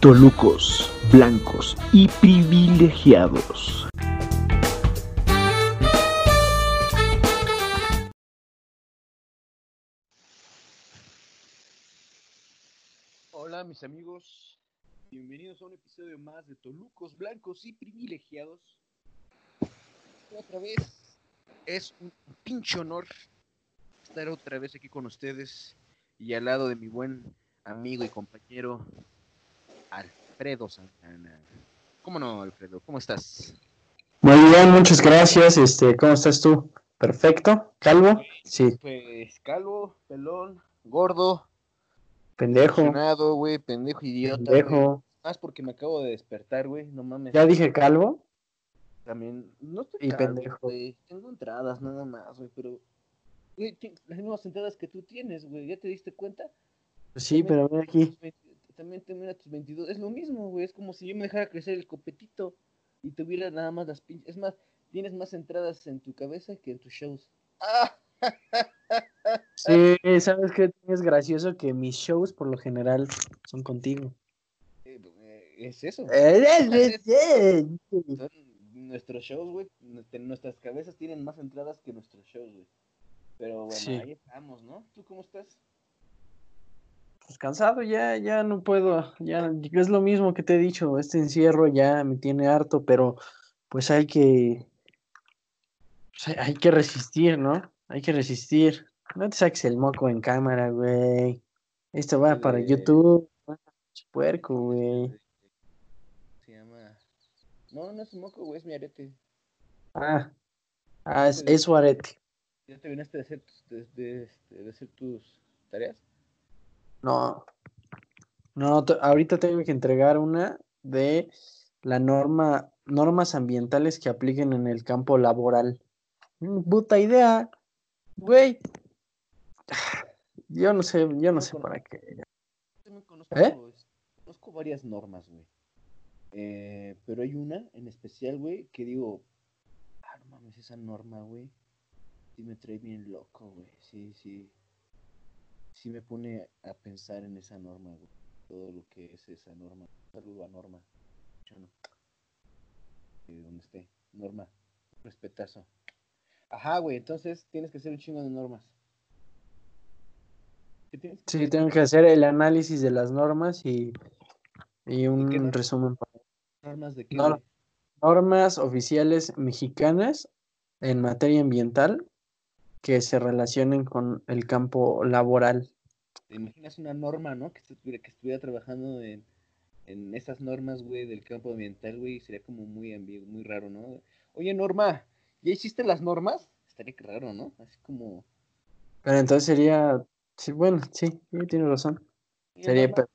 Tolucos, blancos y privilegiados. Hola mis amigos, bienvenidos a un episodio más de Tolucos, blancos y privilegiados. Otra vez es un pinche honor estar otra vez aquí con ustedes y al lado de mi buen amigo y compañero Alfredo Santana. ¿Cómo no, Alfredo? ¿Cómo estás? Muy bien, muchas gracias. Este, ¿cómo estás tú? Perfecto. ¿Calvo? Sí. Pues calvo, pelón, gordo, Pendejo. güey, pendejo, idiota. Pendejo. Más porque me acabo de despertar, güey, no mames. Ya dije calvo. También, no estoy Y calvo, pendejo. güey. Tengo entradas nada más, güey, pero. Güey, ti- las mismas entradas que tú tienes, güey. ¿Ya te diste cuenta? Pues sí, pero ven aquí. Tus 20 También termina tus 22. Es lo mismo, güey. Es como si yo me dejara crecer el copetito y tuviera nada más las pinches. Es más, tienes más entradas en tu cabeza que en tus shows. ¡Ah! Sí, ¿sabes qué? Es gracioso que mis shows por lo general son contigo. Eh, eh, Es eso. Eh, Son nuestros shows, güey. nuestra- Nuestras cabezas tienen más entradas que nuestros shows, güey. Pero bueno, Sí. ahí estamos, ¿no? ¿Tú cómo estás? Pues cansado ya, ya no puedo. Ya es lo mismo que te he dicho. Este encierro ya me tiene harto, pero pues hay que. pues, hay- que resistir, ¿no? Hay que resistir. No te saques el moco en cámara, güey. Esto va para YouTube. Puerco, güey. Se llama. No, no es moco, güey, es mi arete. Ah, ah es, es su arete. ¿Ya te viniste de hacer tus, de, de- este, de hacer tus tareas? No. No, ahorita tengo que entregar una de la norma, normas ambientales que apliquen en el campo laboral. Mm, Puta idea, güey. Yo no sé, yo no sé para qué. Conozco, ¿Eh? conozco varias normas, güey. Eh, pero hay una en especial, güey, que digo, ah, no mames, esa norma, güey, sí me trae bien loco, güey. Sí, sí. Sí me pone a pensar en esa norma, güey. Todo lo que es esa norma. Saludo a Norma. Yo no. Eh, donde esté. Norma. Respetazo. Ajá, güey, entonces tienes que hacer un chingo de normas. ¿Qué tienes? que Sí, tengo que hacer el análisis de las normas y, y un resumen. ¿Normas de qué? Normas oficiales mexicanas en materia ambiental que se relacionen con el campo laboral. ¿Te imaginas una norma, no? Que estuviera, que estuviera trabajando en, en esas normas, güey, del campo ambiental, güey, sería como muy ambiguo, muy raro, ¿no? Oye, Norma, ¿ya hiciste las normas? Estaría raro, ¿no? Así como... Pero entonces sería, sí, bueno, sí, tiene razón. "Oye, Sería Norma,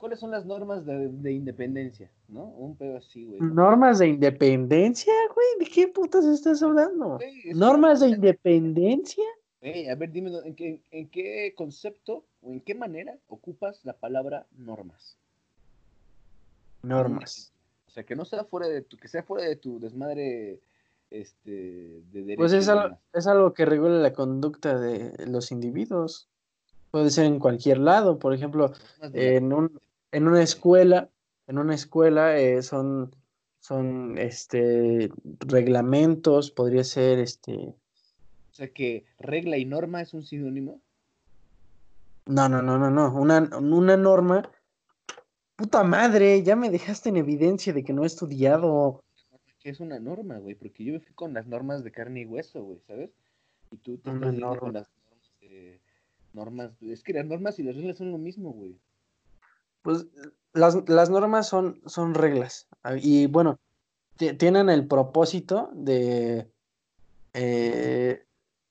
¿Cuáles son las normas de, de independencia, no? Un pedo así, güey. ¿no? normas de independencia, güey, ¿de qué putas estás hablando? Güey, es Normas de independencia. Güey, a ver, dime, ¿en qué, ¿en qué concepto o en qué manera ocupas la palabra normas? Normas. O sea, que no sea fuera de tu, que sea fuera de tu desmadre, este, de derechos. Pues es algo, es algo que regula la conducta de los individuos. Puede ser en cualquier lado, por ejemplo, en un, en una escuela, en una escuela eh, son, son este reglamentos, podría ser este, O sea, que regla y norma es un sinónimo. no, no, no, no, no, una, una norma, puta madre, ya me dejaste en evidencia de que no he estudiado. que es una norma, güey? Porque yo me fui con las normas de carne y hueso, güey, ¿sabes? Y tú te estás con las normas de... Normas, es que las normas y las reglas son lo mismo, güey. Pues las, las normas son, son reglas. ah, Y bueno, ti- tienen el propósito de eh,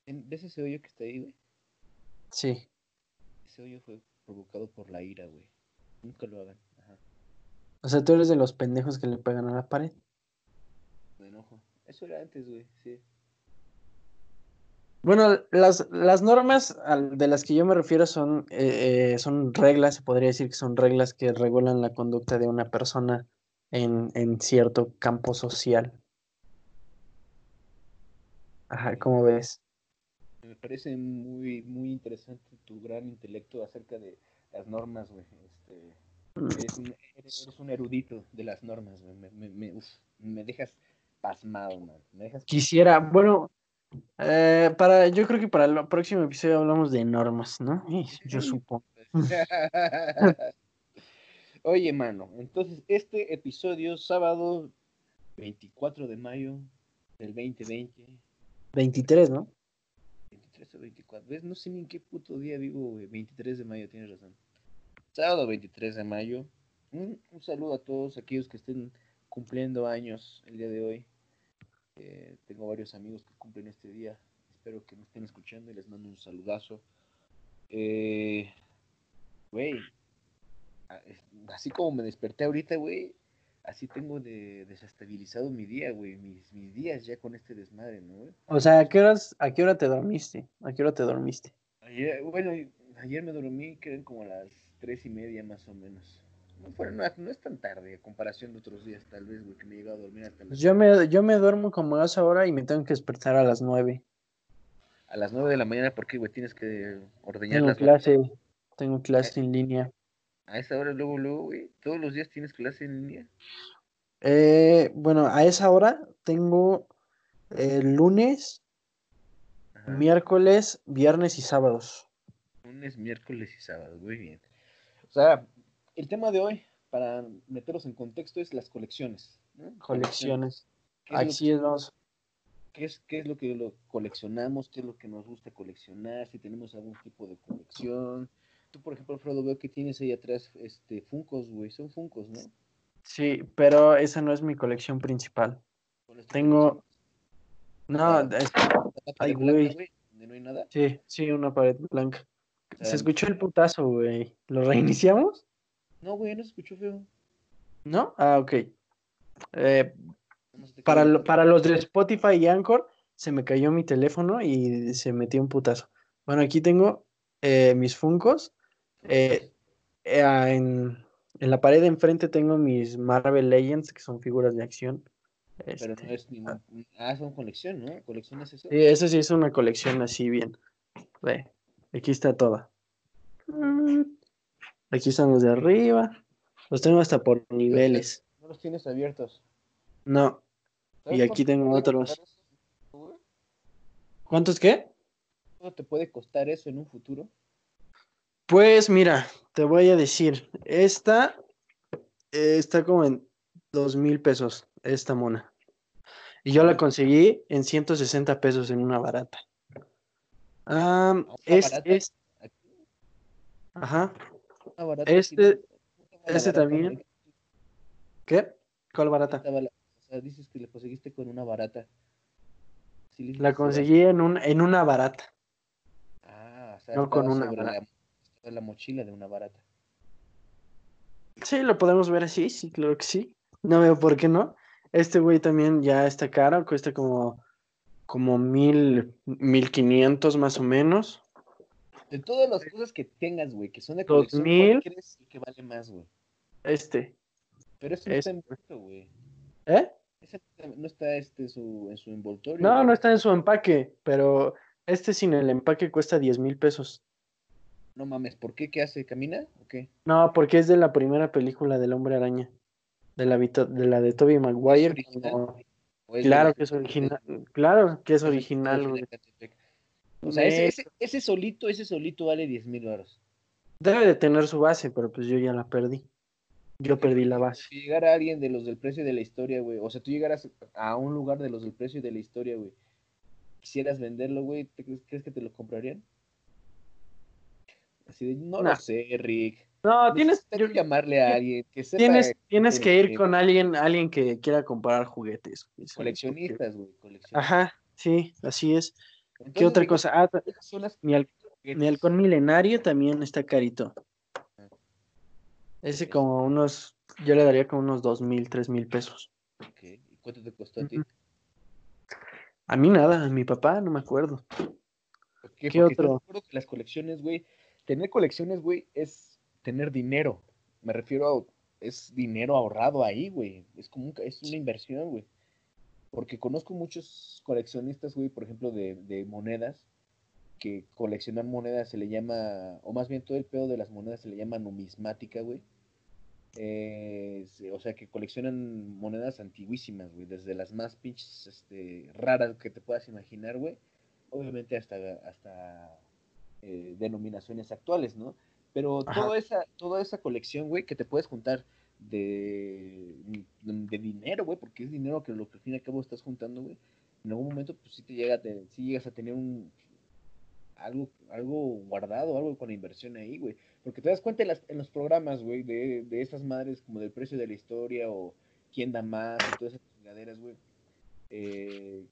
¿Ves ese hoyo que está ahí, güey? sí. Ese hoyo fue provocado por la ira, güey. Nunca lo hagan. Ajá, O sea, tú eres de los pendejos que le pegan a la pared. me enojo. Eso era antes, güey, sí. Bueno, las, las normas al- de las que yo me refiero son, eh, eh, son reglas, se podría decir que son reglas que regulan la conducta de una persona en, en cierto campo social. Ajá, ¿cómo ves? Me parece muy, muy interesante tu gran intelecto acerca de las normas, güey. Este, Eres un, eres- eres un erudito de las normas, güey. Me, me, me, uf, me dejas pasmado, man. Me dejas Quisiera, bueno, eh, para, yo creo que para el próximo episodio hablamos de normas, ¿no? Yo supongo. Oye, mano, entonces este episodio, sábado 24 de mayo del 2020, 23, ¿no? 23 o 24, ¿ves? No sé ni en qué puto día vivo, güey. 23 de mayo, tienes razón. Sábado 23 de mayo. Un, un saludo a todos aquellos que estén cumpliendo años el día de hoy. Eh, tengo varios amigos que cumplen este día. Espero que me estén escuchando y les mando un saludazo. Eh, Güey, es- así como me desperté ahorita, güey, así tengo de desestabilizado mi día, güey. Mis, mis días ya con este desmadre, ¿no, güey? O sea, ¿a qué horas, a qué hora te dormiste? ¿A qué hora te dormiste? Ayer, bueno, ayer me dormí, creo como a las tres y media más o menos. No, no, no es tan tarde a comparación de otros días, tal vez, güey, que me he llegado a dormir hasta las, yo me, yo me duermo como a esa hora y me tengo que despertar a las 9. a las nueve de la mañana. ¿Por qué, güey? Tienes que ordeñar Tengo las clase, tengo clase en línea. A esa hora, luego, luego, güey. Todos los días tienes clase en línea. Eh, bueno, a esa hora tengo el lunes, Ajá. miércoles, viernes y sábados. Lunes, miércoles y sábado, muy bien. O sea, el tema de hoy, para meterlos en contexto, es las colecciones. ¿no? Colecciones. ¿Qué es, lo Así es, vamos. qué es, qué es lo que lo coleccionamos? ¿Qué es lo que nos gusta coleccionar? Si tenemos algún tipo de colección. Tú, por ejemplo, Alfredo, veo que tienes ahí atrás este, Funcos, güey. Son Funcos, ¿no? Sí, pero esa no es mi colección principal. ¿Cuál es tu Tengo. No, Ah. es- Ay, güey. no hay nada? sí, sí, una pared blanca. Sea, Se escuchó el putazo, güey. ¿Lo reiniciamos? No, güey, no se escuchó feo. ¿No? Ah, ok. Eh, para, lo- para los de Spotify y Anchor, se me cayó mi teléfono y se metió un putazo. Bueno, aquí tengo eh, mis Funcos. eh, ah, en, en la pared de enfrente tengo mis Marvel Legends, que son figuras de acción. Pero no Este, es ningún. Ah, son colección, ¿no? ¿Colección es eso? Sí, eso sí es una colección así bien. Ve, aquí está toda. Mm, Aquí están los de arriba. Los tengo hasta por niveles. No los tienes abiertos. No. ¿Sabes Y aquí tengo otros. ¿Cuántos qué? ¿Cuánto te puede costar eso en un futuro? Pues mira, te voy a decir, esta eh, está como en dos mil pesos, esta mona. Y yo la conseguí en 160 pesos en una barata. Ah, ¿Una es, barata? es, ajá. Una barata, Este- sí, ¿cómo estaba la este también. ¿Qué? ¿Cuál ¿Cómo barata? la- o sea, dices que le conseguiste con una barata. Sí La conseguí en, un, en una barata. Ah, o sea, no con una barata. la, la mochila de una barata. Sí, lo podemos ver así, sí, claro que sí. No veo por qué no. Este güey también ya está caro, cuesta como, como mil, mil quinientos más o menos. De todas las cosas que tengas, güey, que son de colección, ¿cuál crees que vale más, güey? Este, Pero eso no Es- está envuelto, güey. ¿eh? Ese no está- este, su, en su envoltorio. No, güey. no está en su empaque, pero este sin el empaque cuesta 10 mil pesos. No mames, ¿por qué? ¿Qué hace? ¿Camina? ¿O qué? No, porque es de la primera película del Hombre Araña. De la, de la de Tobey Maguire. original? cuando- ¿O es Claro que es original. Claro que es original, güey. O sea, ese, Neta. ese, ese solito, ese solito vale 10 mil baros. Debe de tener su base, pero pues yo ya la perdí. Yo perdí la base. Si llegara alguien de los del precio de la historia, güey, o sea, tú llegaras a un lugar de los del precio de la historia, güey, quisieras venderlo, güey, ¿te crees, crees que te lo comprarían? Así de, no Nah. lo sé, Rick. No, tienes, yo- llamarle a alguien que sepa tienes, tienes que ir con alguien, alguien que quiera comprar juguetes. coleccionistas, güey, coleccionistas. Ajá, sí, así es. ¿Qué otra cosa? Ah, las mi, hal- mi halcón milenario también está carito. Ese como unos, yo le daría como unos dos mil, tres mil pesos. Ok, ¿Y cuánto te costó a ti? A mí nada, a mi papá, no me acuerdo. ¿Por qué? ¿Qué otro? acuerdo que las colecciones, güey, tener colecciones, güey, es tener dinero. Me refiero a, es dinero ahorrado ahí, güey. Es como un es una inversión, güey. Porque conozco muchos coleccionistas, güey, por ejemplo, de, de monedas, que coleccionar monedas se le llama, o más bien todo el pedo de las monedas se le llama numismática, güey. eh, o sea, que coleccionan monedas antiguísimas, güey, desde las más pinches este, raras que te puedas imaginar, güey, obviamente hasta, hasta eh, denominaciones actuales, ¿no? Pero Ajá. toda esa, toda esa colección, güey, que te puedes juntar de, de dinero, güey, porque es dinero que lo que al fin y al cabo estás juntando, güey, en algún momento, pues sí te llega, te- sí llegas a tener un algo, algo guardado, algo con inversión ahí, güey. Porque te das cuenta en los programas, güey, de, de esas madres como del precio de la historia o quién da más y todas esas chingaderas, güey. eh,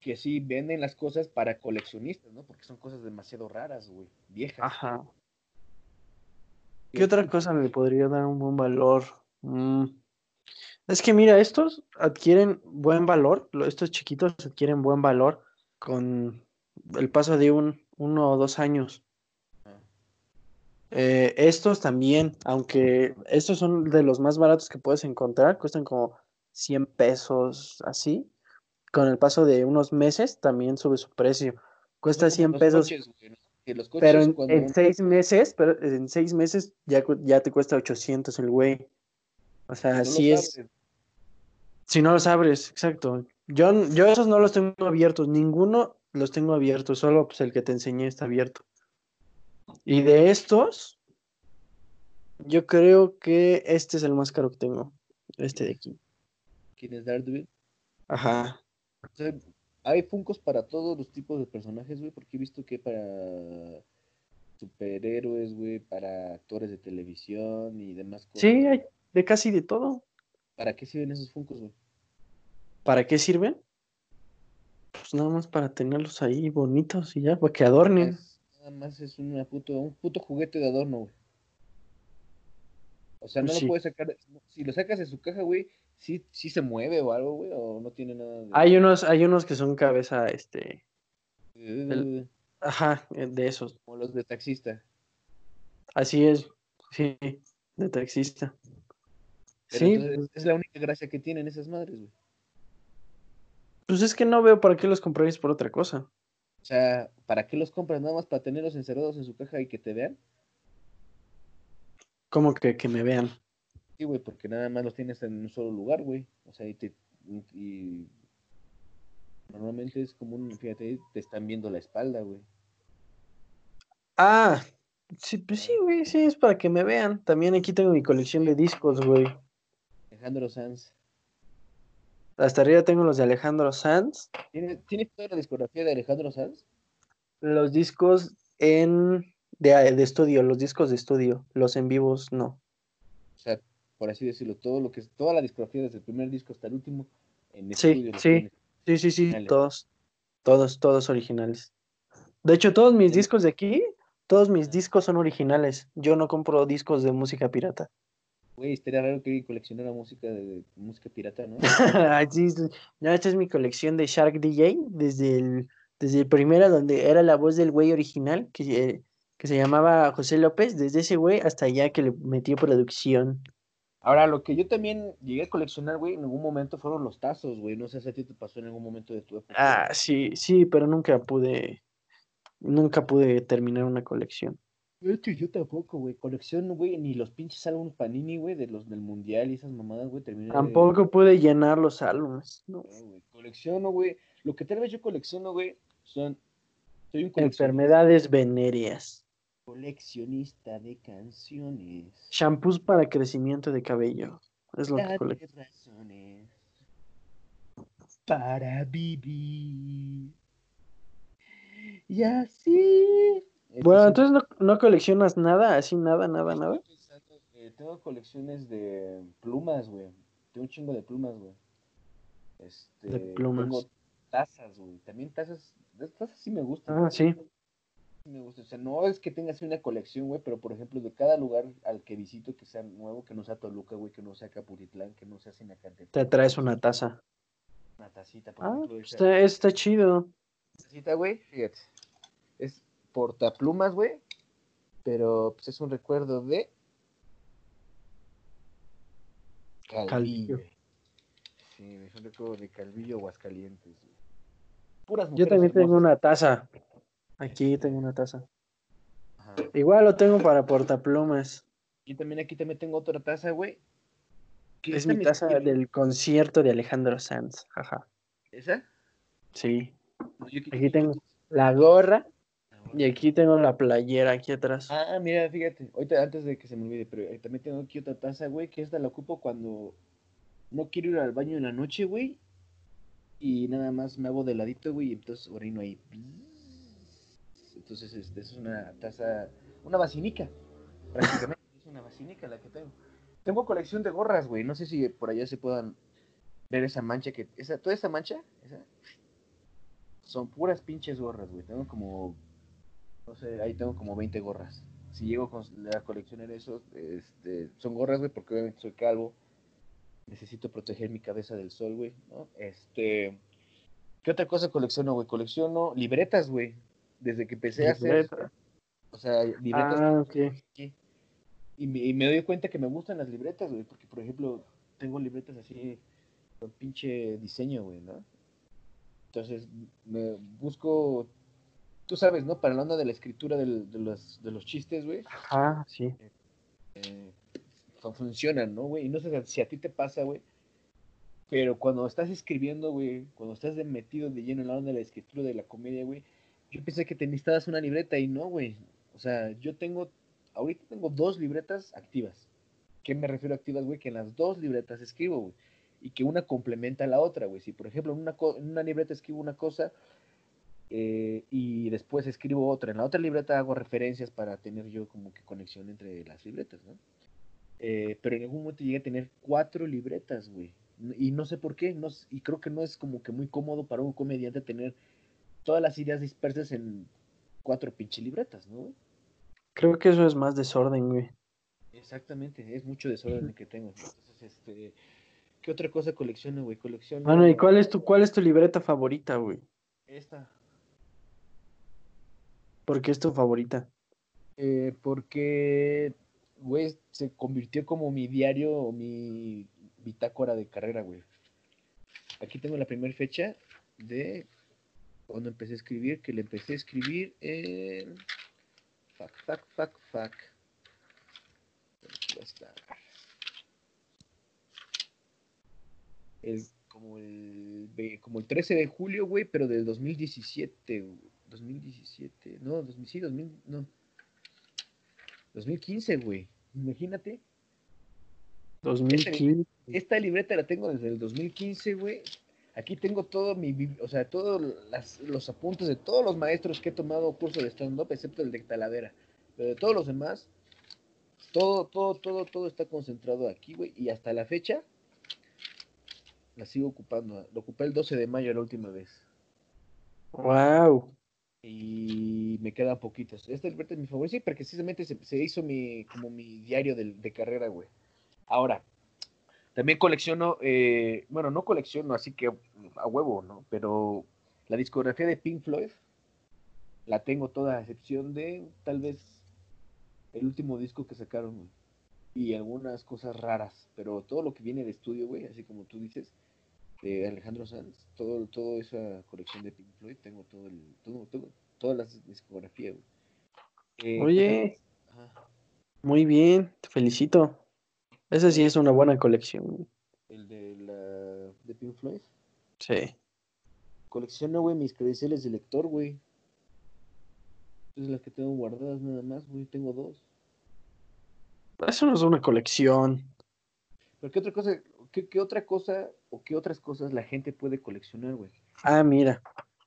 que sí venden las cosas para coleccionistas, ¿no? Porque son cosas demasiado raras, güey, viejas. Ajá. ¿Qué otra cosa le podría dar un buen valor? Mm, Es que mira, estos adquieren buen valor, lo- estos chiquitos adquieren buen valor con el paso de un uno o dos años. Ah, Eh, estos también, aunque estos son de los más baratos que puedes encontrar, cuestan como 100 pesos así. Con el paso de unos meses también sube su precio. Cuesta son como 100 los pesos. Que los pero coches en, cuando en seis meses, pero en seis meses ya, ya te cuesta 800 el güey. O sea, no es. abres, Si no los abres, exacto. Yo, yo esos no los tengo abiertos, ninguno los tengo abiertos, solo pues el que te enseñé está abierto. Y de estos, yo creo que este es el más caro que tengo, este de aquí. ¿Quién es Daredevil? Ajá. O sea, hay Funkos para todos los tipos de personajes, güey, porque he visto que para superhéroes, güey, para actores de televisión y demás cosas. Sí, hay de casi de todo. ¿Para qué sirven esos Funkos, güey? ¿Para qué sirven? Pues nada más para tenerlos ahí bonitos y ya, para que adornen. Es- nada más es una puto, un puto juguete de adorno, güey. O sea, no Pues sí. lo puedes sacar. Si lo sacas de su caja, güey, sí, sí se mueve o algo, güey, o no tiene nada de. Hay unos, hay unos que son cabeza, este, el- ajá, eh, de esos. Como los de taxista. Así es, sí, de taxista. Pero Sí, entonces, es la única gracia que tienen esas madres, güey. pues es que no veo para qué los comprarías por otra cosa. O sea, ¿para qué los compras? Nada más para tenerlos encerrados en su caja y que te vean. Como que, que me vean. Sí, güey, porque nada más los tienes en un solo lugar, güey. O sea, y te. Y normalmente es como un. Fíjate, te están viendo la espalda, güey. Ah, sí, pues sí, güey, sí, es para que me vean. También aquí tengo mi colección de discos, güey. Alejandro Sanz. Hasta arriba tengo los de Alejandro Sanz. ¿Tienes, ¿Tienes toda la discografía de Alejandro Sanz? Los discos en de, de estudio, los discos de estudio. Los en vivos, no. O sea, por así decirlo, todo lo que es, toda la discografía desde el primer disco hasta el último en Sí, sí. Sí, sí, sí, todos. Todos, todos originales. De hecho, todos mis discos de aquí, todos mis discos son originales. Yo no compro discos de música pirata. Güey, estaría raro que coleccionara música de, música pirata, ¿no? Así. No, esta es mi colección de Shark DJ, desde el, desde el primero, donde era la voz del güey original, que, eh, que se llamaba José López, desde ese güey hasta allá que le metió producción. Ahora, lo que yo también llegué a coleccionar, güey, en algún momento fueron los tazos, güey. No sé si a ti te pasó en algún momento de tu época. Ah, sí, sí, pero nunca pude, nunca pude terminar una colección. De hecho, yo tampoco, güey. Colecciono, güey, ni los pinches álbumes Panini, güey, de los del Mundial y esas mamadas, güey. De- Tampoco pude llenar los álbumes. No. No, güey. Colecciono, güey. Lo que tal vez yo colecciono, güey, son... Soy un Enfermedades venéreas. Coleccionista de canciones. Shampoos para crecimiento de cabello. Es lo que Dame colecciono. razones para vivir. Y así. Bueno, entonces no, no coleccionas nada, así nada, nada, nada. Eh, tengo colecciones de plumas, güey. Tengo un chingo de plumas, güey. Este, De plumas. Tengo tazas, güey. También tazas. Tazas sí me gustan. Ah, sí. Me gusta. O sea, no es que tengas una colección, güey, pero por ejemplo, de cada lugar al que visito que sea nuevo, que no sea Toluca, güey, que no sea Capuritlán, que no sea Sinacantepec. Te traes una taza. Una tacita, por Ah, ejemplo. esa está, está chido. tacita, güey, fíjate. Es portaplumas, güey, pero pues es un recuerdo de Calvillo. Sí, es un recuerdo de Calvillo Aguascalientes. Puras Yo mujeres también tengo una taza. Aquí tengo una taza. Ajá. Igual lo tengo para portaplumas. Y también aquí también tengo otra taza, güey. Es mi taza del concierto de Alejandro Sanz. Jaja. ¿Esa? Sí. No, yo Aquí tengo la gorra y aquí tengo la playera aquí atrás. Ah, mira, fíjate, ahorita antes de que se me olvide, pero eh, también tengo aquí otra taza, güey, que esta la ocupo cuando no quiero ir al baño en la noche, güey, y nada más me hago de ladito, güey, y entonces orino ahí. Entonces, este, es una taza, una basinica, prácticamente, es una basinica la que tengo. Tengo colección de gorras, güey, no sé si por allá se puedan ver esa mancha que, esa, toda esa mancha, esa, son puras pinches gorras, güey, tengo como no sé, ahí tengo como 20 gorras. Si llego con la coleccionar eso, este, son gorras, güey, porque obviamente soy calvo. Necesito proteger mi cabeza del sol, güey, ¿no? Este, ¿qué otra cosa colecciono, güey? Colecciono libretas, güey. Desde que empecé a hacer, o sea, libretas. Ah, ok. aquí. Y me, y me doy cuenta que me gustan las libretas, güey, porque por ejemplo, tengo libretas así con pinche diseño, güey, ¿no? Entonces, me busco, tú sabes, ¿no? Para la onda de la escritura del- de, los, de los chistes, güey, Ah, sí. eh, fu- funcionan, ¿no, güey? Y no sé si a ti te pasa, güey, pero cuando estás escribiendo, güey, cuando estás metido de lleno en la onda de la escritura de la comedia, güey, yo pensé que te necesitabas una libreta y no, güey. O sea, yo tengo, ahorita tengo dos libretas activas. ¿Qué me refiero a activas, güey? Que en las dos libretas escribo, güey. Y que una complementa a la otra, güey. Si, por ejemplo, en una, en una libreta escribo una cosa eh, y después escribo otra, en la otra libreta hago referencias para tener yo como que conexión entre las libretas, ¿no? Eh, pero en algún momento llegué a tener cuatro libretas, güey. Y no sé por qué, no, y creo que no es como que muy cómodo para un comediante tener todas las ideas dispersas en cuatro pinche libretas, ¿no? güey? Creo que eso es más desorden, güey. Exactamente, es mucho desorden el que tengo. Entonces, este, ¿qué otra cosa colecciono, güey? Colecciono Bueno, ¿y cuál es tu, cuál es tu libreta favorita, güey? esta. ¿Por qué es tu favorita? Eh, porque, güey, se convirtió como mi diario o mi bitácora de carrera, güey. Aquí tengo la primera fecha de cuando empecé a escribir, que le empecé a escribir en... Fuck, fuck, fuck, fuck. Aquí va a estar. El, como, el, como el 13 de julio, güey, pero del 2017, güey. 2017, no, 2000, sí, 2000, no. 2015, güey. Imagínate. 2015. Esta libreta la tengo desde el 2015, güey. Aquí tengo todo mi, o sea, todos los apuntes de todos los maestros que he tomado curso de stand-up, excepto el de Talavera. Pero de todos los demás, todo, todo, todo, todo está concentrado aquí, güey. Y hasta la fecha, la sigo ocupando. Lo ocupé el 12 de mayo la última vez. Wow. y me quedan poquitos. Esta libreta es mi favorita, sí, porque precisamente se, se hizo mi, como mi diario de, carrera, güey. Ahora, también colecciono, eh, bueno, no colecciono así que a huevo, ¿no? Pero la discografía de Pink Floyd la tengo toda, a excepción de tal vez el último disco que sacaron. Y algunas cosas raras, pero todo lo que viene de estudio, güey, así como tú dices, de Alejandro Sanz, todo, toda esa colección de Pink Floyd, tengo todo el, todo, todo- todas las discografías, güey. Eh, Oye, ajá, muy bien, te felicito. Esa sí es una buena colección. el de la de Pink Floyd. Sí. Colecciono, güey, mis credenciales de lector, güey. Es las que tengo guardadas nada más, güey, tengo dos. Eso no es una colección. Pero qué otra cosa, qué, qué otra cosa o qué otras cosas la gente puede coleccionar, güey. Ah, mira,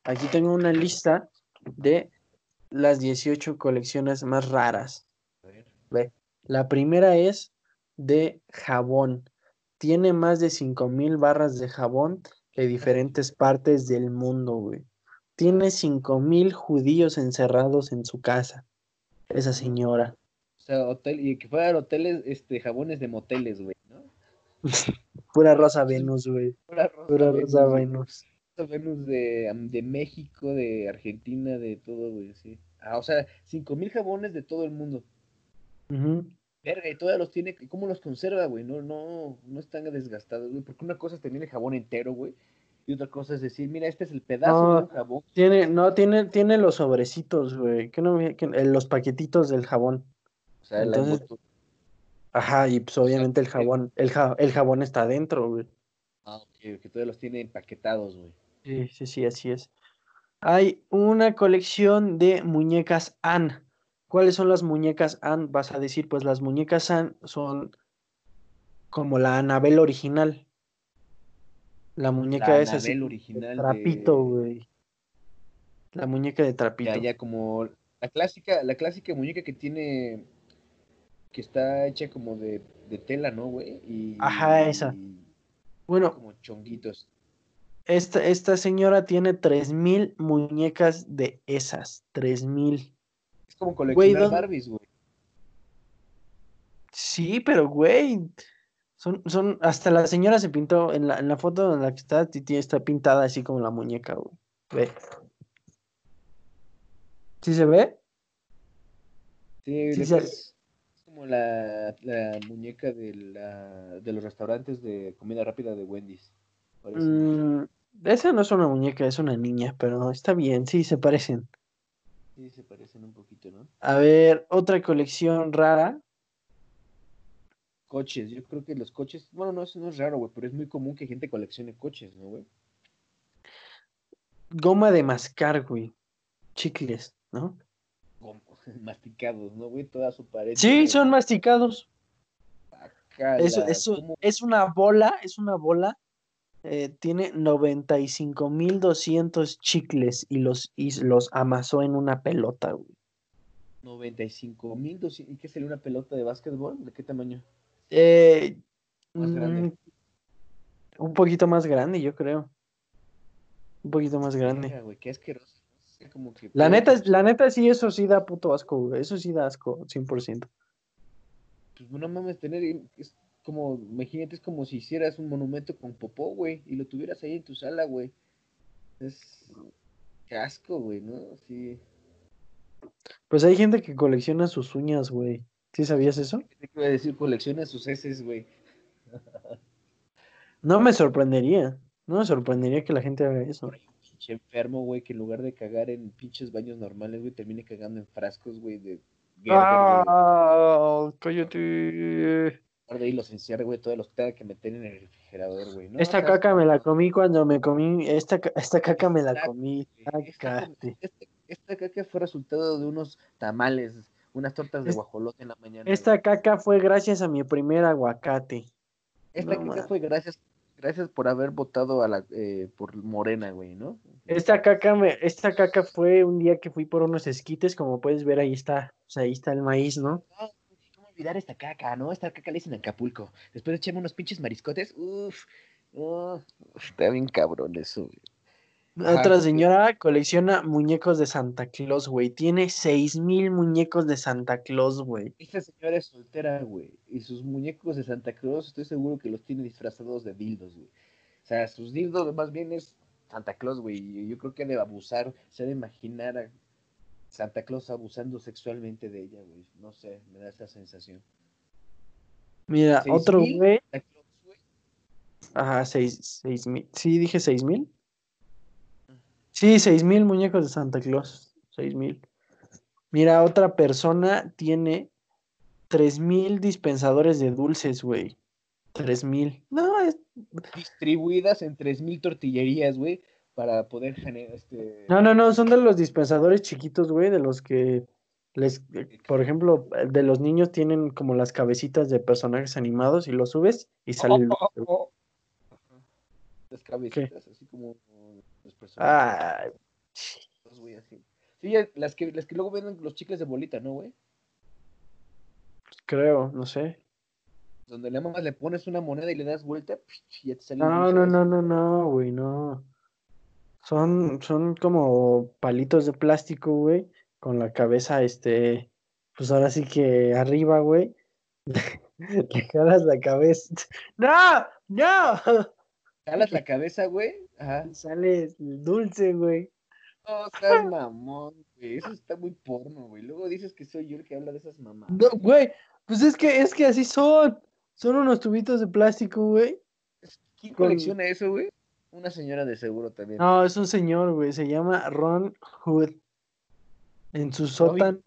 aquí tengo una lista de las 18 colecciones más raras. A ver. Ve, la primera es de jabón. Tiene más de 5000 barras de jabón de diferentes partes del mundo, güey. Tiene 5000 judíos encerrados en su casa. Esa señora. O sea, hotel, y que fueran hoteles, este, jabones de moteles, güey, ¿no? Pura Rosa Venus, güey. Pura rosa Pura Venus, Rosa. Venus. Rosa Venus de, de México, de Argentina, de todo, güey, sí. Ah, o sea, cinco mil jabones de todo el mundo. Ujú. Verga, y todavía los tiene, ¿y ¿cómo los conserva, güey? No, no, no están desgastados, güey, porque una cosa es tener el jabón entero, güey, y otra cosa es decir, mira, este es el pedazo No. de un jabón. Tiene, no, tiene, tiene los sobrecitos, güey. ¿Qué no, que- eh, los paquetitos del jabón. O sea, Entonces-. Ajá, y pues obviamente el jabón, el, ja- el jabón está adentro, güey. Ah, ok, que todos los tiene empaquetados, güey. Sí, sí, sí, así es. Hay una colección de muñecas Ann. ¿Cuáles son las muñecas Ann? Vas a decir, pues las muñecas Ann son como la Anabel original. La muñeca La esa Anabel original trapito, de- güey. La muñeca de trapito. Ya, ya como la clásica, la clásica muñeca que tiene, que está hecha como de, de tela, ¿no, güey? Y, Ajá, esa. y Bueno, como chonguitos. esta, esta señora tiene 3000 muñecas de esas. 3000. Como Güey, coleccionar ¿dónde- Barbies, güey. Sí, pero güey, son, son, hasta la señora se pintó en la, en la foto en la que está, Titi está pintada así como la muñeca, güey. Ve. ¿Sí se ve? Sí, Sí, se- es como la, la muñeca de, la, de los restaurantes de comida rápida de Wendy's. Mm, esa no es una muñeca, es una niña, pero está bien, sí, se parecen. Sí, se parecen un poquito, ¿no? A ver, otra colección rara. Coches, yo creo que los coches, bueno, no, eso no es raro, güey, pero es muy común que gente coleccione coches, ¿no, güey? Goma de mascar, güey. Chicles, ¿no? Como masticados, ¿no, güey? Toda su pared. Sí, son masticados. guacala, Eso, eso, es una bola, es una bola. Eh, tiene 95.200 chicles y los, y los amasó en una pelota, güey. 95 mil, ¿y qué sería una pelota de básquetbol? ¿De qué tamaño? Eh, Más grande. mm, un poquito más grande, yo creo. Un poquito más grande. Güey, qué asqueroso. La neta, la neta sí, eso sí da puto asco, güey. Eso sí da asco, 100%. Pues no mames, tener, como, imagínate, es como si hicieras un monumento con popó, güey, y lo tuvieras ahí en tu sala, güey. Es qué asco, güey, ¿no? Sí. Pues hay gente que colecciona sus uñas, güey. ¿Sí sabías eso? ¿Qué te iba a decir? Colecciona sus heces, güey. No me sorprendería. No me sorprendería que la gente haga eso. Pinche enfermo, güey, que en lugar de cagar en pinches baños normales, güey, termine cagando en frascos, güey, de. ¡Ah! ¡Cállate! Los encierre, güey, todos los tenga que meter en el refrigerador, güey. ¿no? Esta caca me la comí cuando me comí. Esta, esta caca me la comí. Esta, Sácate. esta- esta caca fue resultado de unos tamales, unas tortas de guajolote en la mañana. Esta güey. caca fue gracias a mi primer aguacate. Esta no caca fue gracias, gracias por haber votado a la, eh, por Morena, güey, ¿no? Esta caca, me, esta caca fue un día que fui por unos esquites, como puedes ver, ahí está, o sea, ahí está el maíz, ¿no? ¿Cómo olvidar esta caca, no? Esta caca le dicen en Acapulco. Después de echarme unos pinches mariscotes, uff, está bien cabrón eso, güey. Otra señora colecciona muñecos de Santa Claus, güey. Tiene seis mil muñecos de Santa Claus, güey. Esta señora es soltera, güey. Y sus muñecos de Santa Claus, estoy seguro que los tiene disfrazados de dildos, güey. O sea, sus dildos más bien es Santa Claus, güey. Yo creo que debe abusar, se debe imaginar a Santa Claus abusando sexualmente de ella, güey. No sé, me da esa sensación. Mira, ¿Seis otro mil? güey. Ajá, seis, seis mil. Sí, dije seis mil. Sí, seis mil muñecos de Santa Claus. Seis mil. Mira, otra persona tiene tres mil dispensadores de dulces, güey. Tres mil. No, es... Distribuidas en 3.000 tortillerías, güey, para poder generar este... no, no, no, son de los dispensadores chiquitos, güey, de los que les, por ejemplo, de los niños tienen como las cabecitas de personajes animados y los subes y sale el dulce, güey. Las cabecitas, así como los personajes. Ah, güey, así. Sí, las que, las que luego venden los chicles de bolita, ¿no, güey? creo, no sé. Donde le mamas le pones una moneda y le das vuelta, y ya te sale No, no, no, no, no, güey, no. Son, son como palitos de plástico, güey, con la cabeza, este, pues ahora sí que arriba, güey. Le jalas la cabeza. ¡No! ¡No! Jalas la cabeza, güey. Ajá. Sale dulce, güey. No, seas mamón, güey. Eso está muy porno, güey. Luego dices que soy yo el que habla de esas mamás. No, güey, pues es que, es que así son. Son unos tubitos de plástico, güey. ¿Quién con- colecciona eso, güey? Una señora de seguro también. No, es un señor, güey, se llama Ron Hood. En su sótano.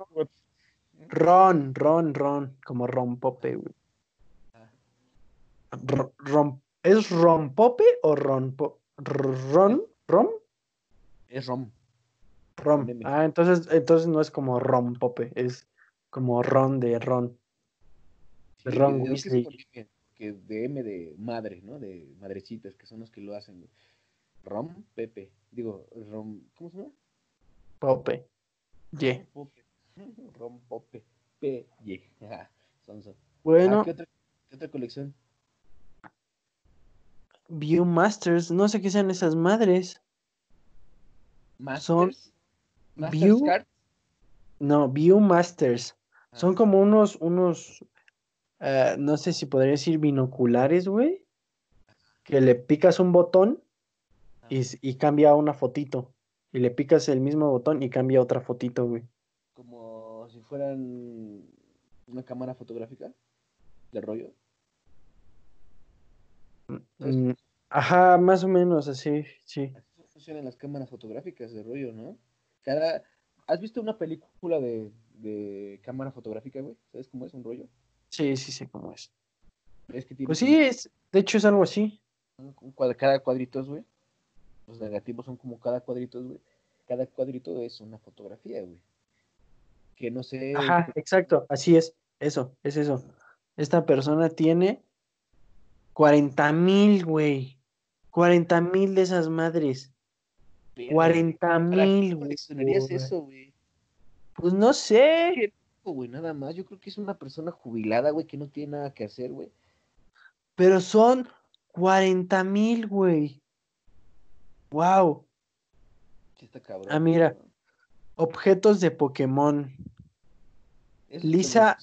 Ron, Ron, Ron, como Ron Pope, güey. ro- rom- ¿Es rompope o ronpo? ¿Ron? ¿Rom? Es rom. Rom. Ah, entonces, entonces no es como rompope, es como ron de ron. Ron Weasley. Que de M de madre, ¿no? De madrecitas, que son los que lo hacen, güey. Rom, Pepe. Digo, Rom, ¿cómo se llama? Pope. Ye. Pope. Rom, Pope. P, Y. Ajá, sonso. Bueno, Ah, ¿qué, otra, qué otra colección? Viewmasters, no sé qué sean esas madres. Masters. Masters View-. No, Viewmasters. Son Ah, como unos, unos, eh, no sé si podría decir binoculares, güey. Que le picas un botón y, y cambia una fotito. Y le picas el mismo botón y cambia otra fotito, güey. Como si fueran una cámara fotográfica de rollo. Mm, ajá, más o menos así, sí. Así funcionan las cámaras fotográficas de rollo, ¿no? Cada... ¿Has visto una película de, de cámara fotográfica, güey? ¿Sabes cómo es un rollo? Sí, sí sé cómo es. Es que tiene Pues sí, es, de hecho es algo así. cada cuadritos, güey. Los negativos son como cada cuadritos, güey. Cada cuadrito es una fotografía, güey. Que no sé. Ajá, exacto, así es. Eso, es eso. Esta persona tiene 40 mil, güey. 40 mil de esas madres. verga, 40 ¿Para qué mil, güey. eso, güey? Pues no sé. Güey, nada más. Yo creo que es una persona jubilada, güey, que no tiene nada que hacer, güey. Pero son 40 mil, güey. Wow. Sí está cabrón. Ah, mira. Objetos de Pokémon. Eso Lisa-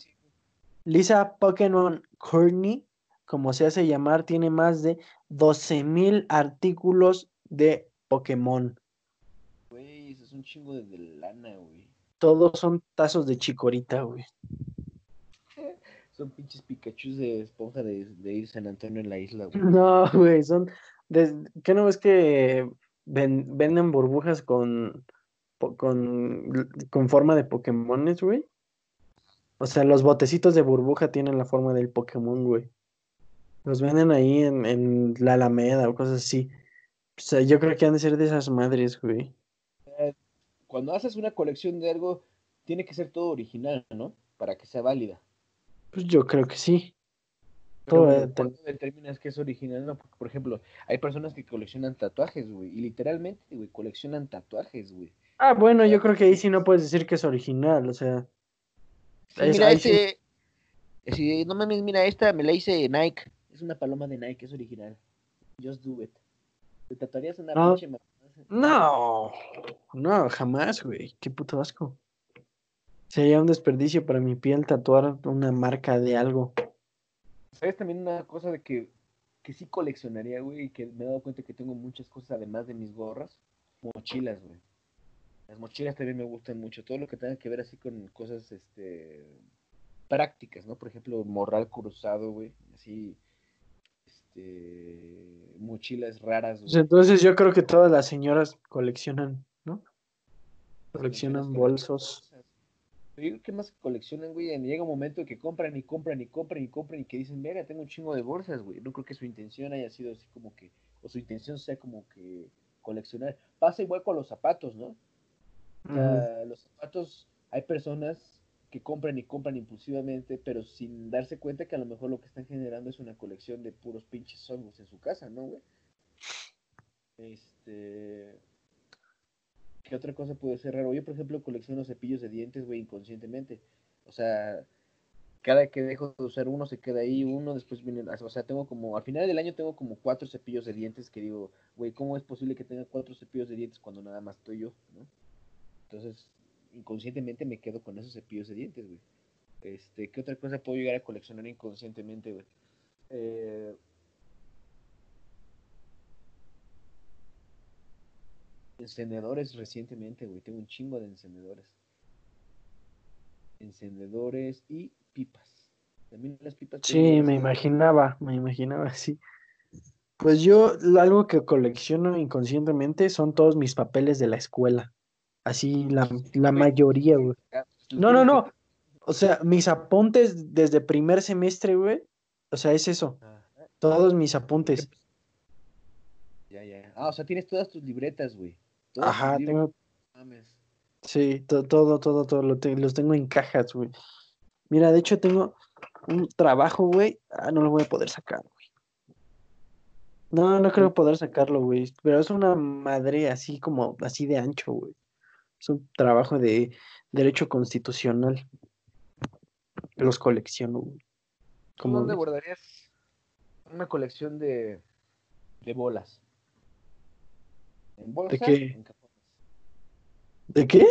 Lisa Pokémon Courtney, como se hace llamar, tiene más de 12 mil artículos de Pokémon. Güey, eso es un chingo de, de lana, güey. Todos son tazos de chicorita, güey. Son pinches Pikachu de esponja de, de ir San Antonio en la isla, güey. No, güey, son. ¿Qué no ves que ven- venden burbujas con, con, con forma de Pokémones, güey? O sea, los botecitos de burbuja tienen la forma del Pokémon, güey. Los venden ahí en, en la Alameda o cosas así. O sea, yo creo que han de ser de esas madres, güey. Cuando haces una colección de algo, tiene que ser todo original, ¿no? Para que sea válida. Pues yo creo que sí. Pero, ¿cuándo determinas que es original? No, porque, por ejemplo, hay personas que coleccionan tatuajes, güey. Y literalmente, güey, coleccionan tatuajes, güey. Ah, bueno, yo creo que ahí sí no puedes decir que es original, o sea. Sí, Es- mira, ahí sí. sí, no mames, mira, esta me la hice Nike. Es una paloma de Nike, es original. Just do it. ¿Te tatuarías una No. pinche No, no, jamás, güey. Qué puto asco. Sería un desperdicio para mi piel tatuar una marca de algo. ¿Sabes también una cosa de que, que sí coleccionaría, güey? Y que me he dado cuenta que tengo muchas cosas además de mis gorras. Mochilas, güey. Las mochilas también me gustan mucho. Todo lo que tenga que ver así con cosas, este... Prácticas, ¿no? Por ejemplo, morral cruzado, güey. Así... Este... Mochilas raras, Pues entonces yo creo que todas las señoras coleccionan, ¿no? Coleccionan bolsos. yo creo que más que coleccionan, güey, llega un momento que compran y compran y compran y compran y que dicen, verga, tengo un chingo de bolsas, güey. No creo que su intención haya sido así como que, o su intención sea como que coleccionar. Pasa igual con los zapatos, ¿no? O sea, los zapatos, hay personas que compran y compran impulsivamente, pero sin darse cuenta que a lo mejor lo que están generando es una colección de puros pinches hongos en su casa, ¿no, güey? Este... ¿Qué otra cosa puede ser raro? Yo, por ejemplo, colecciono cepillos de dientes, güey, inconscientemente. O sea, cada que dejo de usar uno se queda ahí, uno después viene, o sea, tengo como, al final del año tengo como cuatro cepillos de dientes que digo, güey, ¿cómo es posible que tenga cuatro cepillos de dientes cuando nada más estoy yo, ¿no? Entonces, inconscientemente me quedo con esos cepillos de dientes, güey. Este, ¿qué otra cosa puedo llegar a coleccionar inconscientemente, güey? Eh, encendedores recientemente, güey. Tengo un chingo de encendedores. Encendedores y pipas. También las pipas. Sí, me imaginaba, me imaginaba, sí. Pues yo algo que colecciono inconscientemente son todos mis papeles de la escuela. Así la, la mayoría, güey. Pues, No, no, no. O sea, mis apuntes desde primer semestre, güey. O sea, es eso. Todos mis apuntes. Ya, ya. Ah, o sea, tienes todas tus libretas, güey. Ajá, tengo, Mames. sí, to- todo, todo, todo, lo te- los tengo en cajas, güey. Mira, de hecho tengo un trabajo, güey. Ah, no lo voy a poder sacar, güey. No, no creo poder sacarlo, güey. Pero es una madre así como, así de ancho, güey. Es un trabajo de derecho constitucional. Los colecciono, güey. ¿Tú Como dónde ves. guardarías una colección de, de bolas? ¿En bolsa? qué? En cajones. ¿De qué?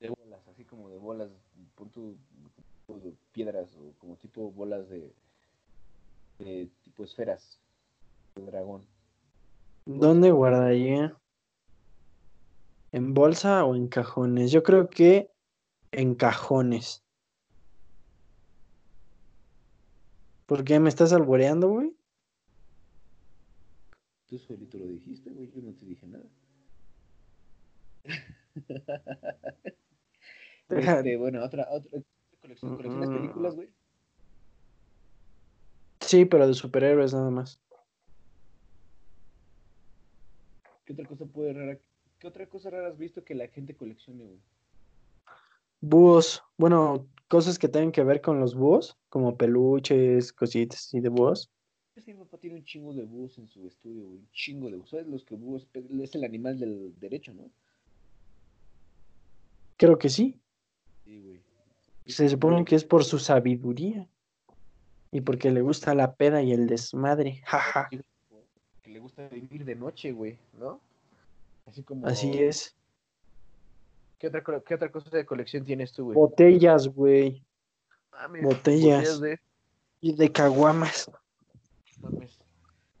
De bolas, así como de bolas, tipo de piedras o como tipo bolas de, de tipo esferas de dragón. ¿Dónde guardaría? ¿En bolsa o en cajones? Yo creo que en cajones. ¿Por qué me estás alboreando, güey? Tú solito lo dijiste, güey, yo no te dije nada. Este, bueno, otra, otra colección, Mm. películas, güey. Sí, pero de superhéroes nada más. ¿Qué otra cosa puede rara, qué otra cosa rara has visto que la gente coleccione, güey? Búhos, bueno, cosas que tengan que ver con los búhos, como peluches, cositas así de búhos. Sí, mi papá tiene un chingo de búhos en su estudio, güey. Un chingo de búhos. ¿Sabes los que búhos? Es el animal del derecho, ¿no? Creo que sí. Sí, güey. Se supone que es por su sabiduría y porque le gusta la peda y el desmadre. Jaja. Que le gusta vivir de noche, güey, ¿no? Así como. Así es. ¿Qué otra, qué otra cosa de colección tienes tú, güey? Botellas, güey. Mames, botellas. de. Y de caguamas. Mames.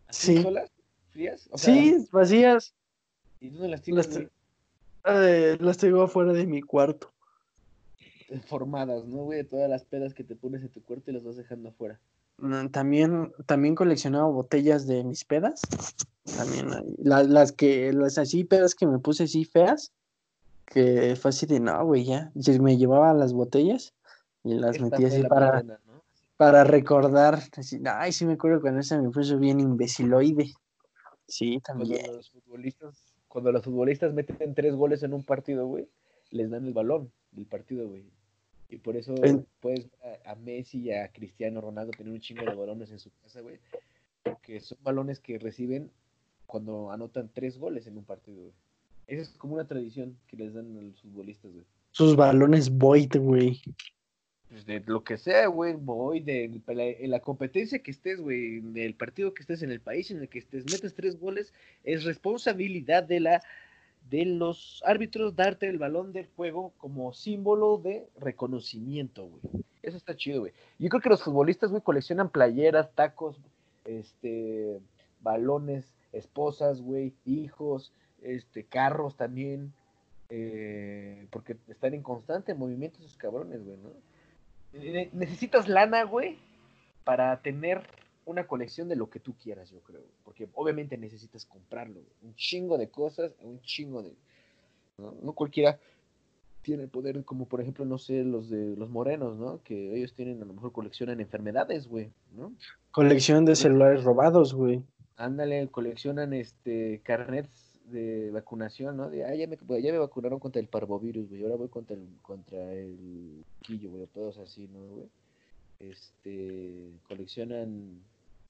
¿Así Sí. solas? ¿Frías? O sea, Sí, vacías. ¿Y dónde las tienes, Las, eh, las tengo afuera de mi cuarto. Formadas, ¿no, güey? Todas las pedas que te pones en tu cuarto y las vas dejando afuera. Mm, También, también coleccionaba botellas de mis pedas. También hay- la- las que, las así pedas que me puse así feas, que fue así de no, güey, ya. Y me llevaba las botellas y las Esta metí así para, para recordar. Así, ay, sí me acuerdo cuando esa me puso bien imbeciloide. Sí, Cuando también. los futbolistas, cuando los futbolistas meten tres goles en un partido, güey, les dan el balón del partido, güey. Y por eso En- puedes ver a, a Messi y a Cristiano Ronaldo tener un chingo de balones en su casa, güey. Que son balones que reciben cuando anotan tres goles en un partido, güey. Esa es como una tradición que les dan a los futbolistas, güey. Sus balones Void, güey. Pues de lo que sea, güey, voy de la, en la competencia que estés, güey, en el partido que estés, en el país en el que estés, metes tres goles, es responsabilidad de la de los árbitros darte el balón del juego como símbolo de reconocimiento, güey. Eso está chido, güey. Yo creo que los futbolistas, güey, coleccionan playeras, tacos, este, balones, esposas, güey, hijos, este, carros también, eh, porque están en constante movimiento esos cabrones, güey, ¿no? Ne- Necesitas lana, güey, para tener una colección de lo que tú quieras, yo creo. Porque obviamente necesitas comprarlo. Un chingo de cosas, un chingo de... No, No cualquiera tiene poder, como por ejemplo, no sé, los de los morenos, ¿no? Que ellos tienen, a lo mejor coleccionan enfermedades, güey, ¿no? Colección de celulares robados, güey. Ándale, coleccionan este carnets de vacunación, ¿no? De, ah, ya me, ya me vacunaron contra el parvovirus, güey. Ahora voy contra el, contra el quillo, güey. Todos así, ¿no, güey? Este, coleccionan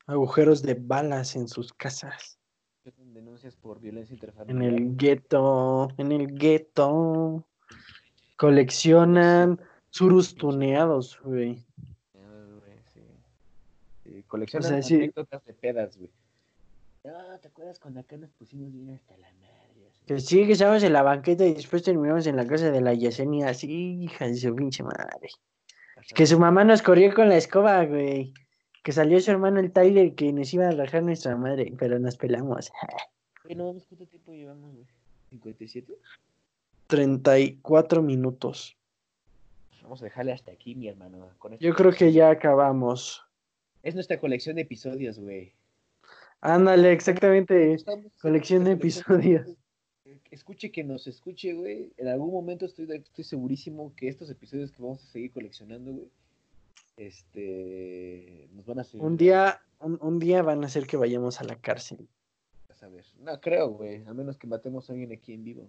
Agujeros de balas en sus casas. denuncias por violencia En el gueto. En el gueto. Coleccionan surus tuneados, güey. Güey, sí. Sí, coleccionan O sea, sí. anécdotas de pedas, güey. No, ¿te acuerdas cuando acá nos pusimos bien hasta la madre? así? Que sí, que estábamos en la banqueta y después terminamos en la casa de la Yesenia. Así, hija de su pinche madre. Que su mamá nos corrió con la escoba, güey. Que salió su hermano el Tyler que nos iba a rajar nuestra madre, pero nos pelamos. Güey, no mames, ¿cuánto tiempo llevamos, güey? ¿57? 34 minutos. Vamos a dejarle hasta aquí, mi hermano. Con. Yo creo que ya acabamos. Es nuestra colección de episodios, güey. Ándale, exactamente. Estamos- Colección de episodios. Escuche que nos escuche, güey. En algún momento estoy, estoy segurísimo que estos episodios que vamos a seguir coleccionando, güey, este, nos van a seguir. Un día, un, un día van a hacer que vayamos a la cárcel. a saber. No creo, güey, a menos que matemos a alguien aquí en vivo.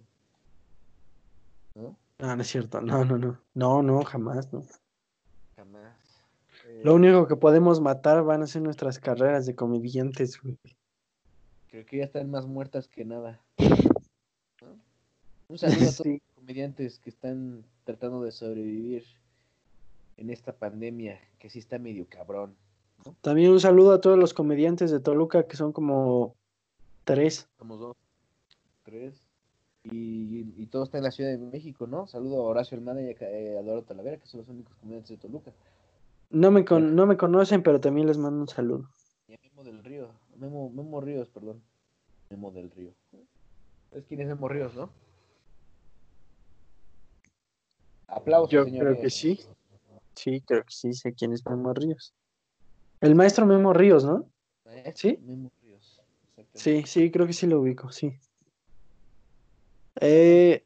¿No? No, no es cierto. No, no, no. No, no, jamás, no. Jamás. Eh, Lo único que podemos matar van a ser nuestras carreras de comediantes, güey. Creo que ya están más muertas que nada. ¿no? Un saludo a todos Sí. los comediantes que están tratando de sobrevivir en esta pandemia, que sí está medio cabrón. También un saludo a todos los comediantes de Toluca, que son como tres. Somos dos, tres. Y, y todo está en la Ciudad de México, ¿no? Saludo a Horacio Almada y a, eh, a Eduardo Talavera, que son los únicos comediantes de Toluca. No me, con- no me conocen, pero también les mando un saludo. Y a Memo del Río. Memo, Memo Ríos, perdón. Memo del Río. ¿Sabes quién es Memo Ríos, no? Aplausos, Yo creo que sí. Sí, creo que sí, sé quién es Memo Ríos. El maestro Memo Ríos, ¿no? Maestro ¿Sí? Memo Ríos. Sí, sí, creo que sí lo ubico, sí. Eh,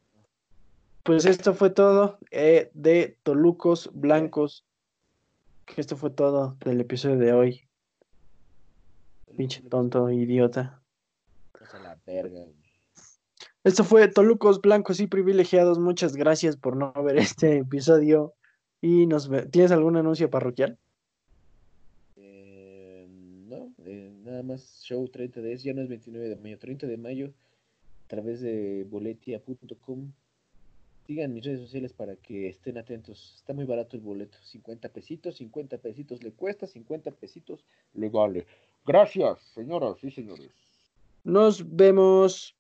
pues esto fue todo eh, de Tolucos Blancos. Esto fue todo del episodio de hoy. Pinche tonto, idiota. A la verga. Esto fue Tolucos Blancos y Privilegiados. Muchas gracias por no ver este episodio. Y nos ve- ¿Tienes algún anuncio parroquial? Eh, no, eh, nada más show 30 de ya no es 29 de mayo, 30 de mayo a través de boletia.com. Sigan mis redes sociales para que estén atentos. Está muy barato el boleto, 50 pesitos, 50 pesitos le cuesta, 50 pesitos le vale. Gracias, señoras y señores. Nos vemos.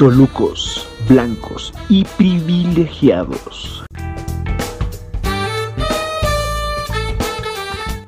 Tolucos, blancos y privilegiados.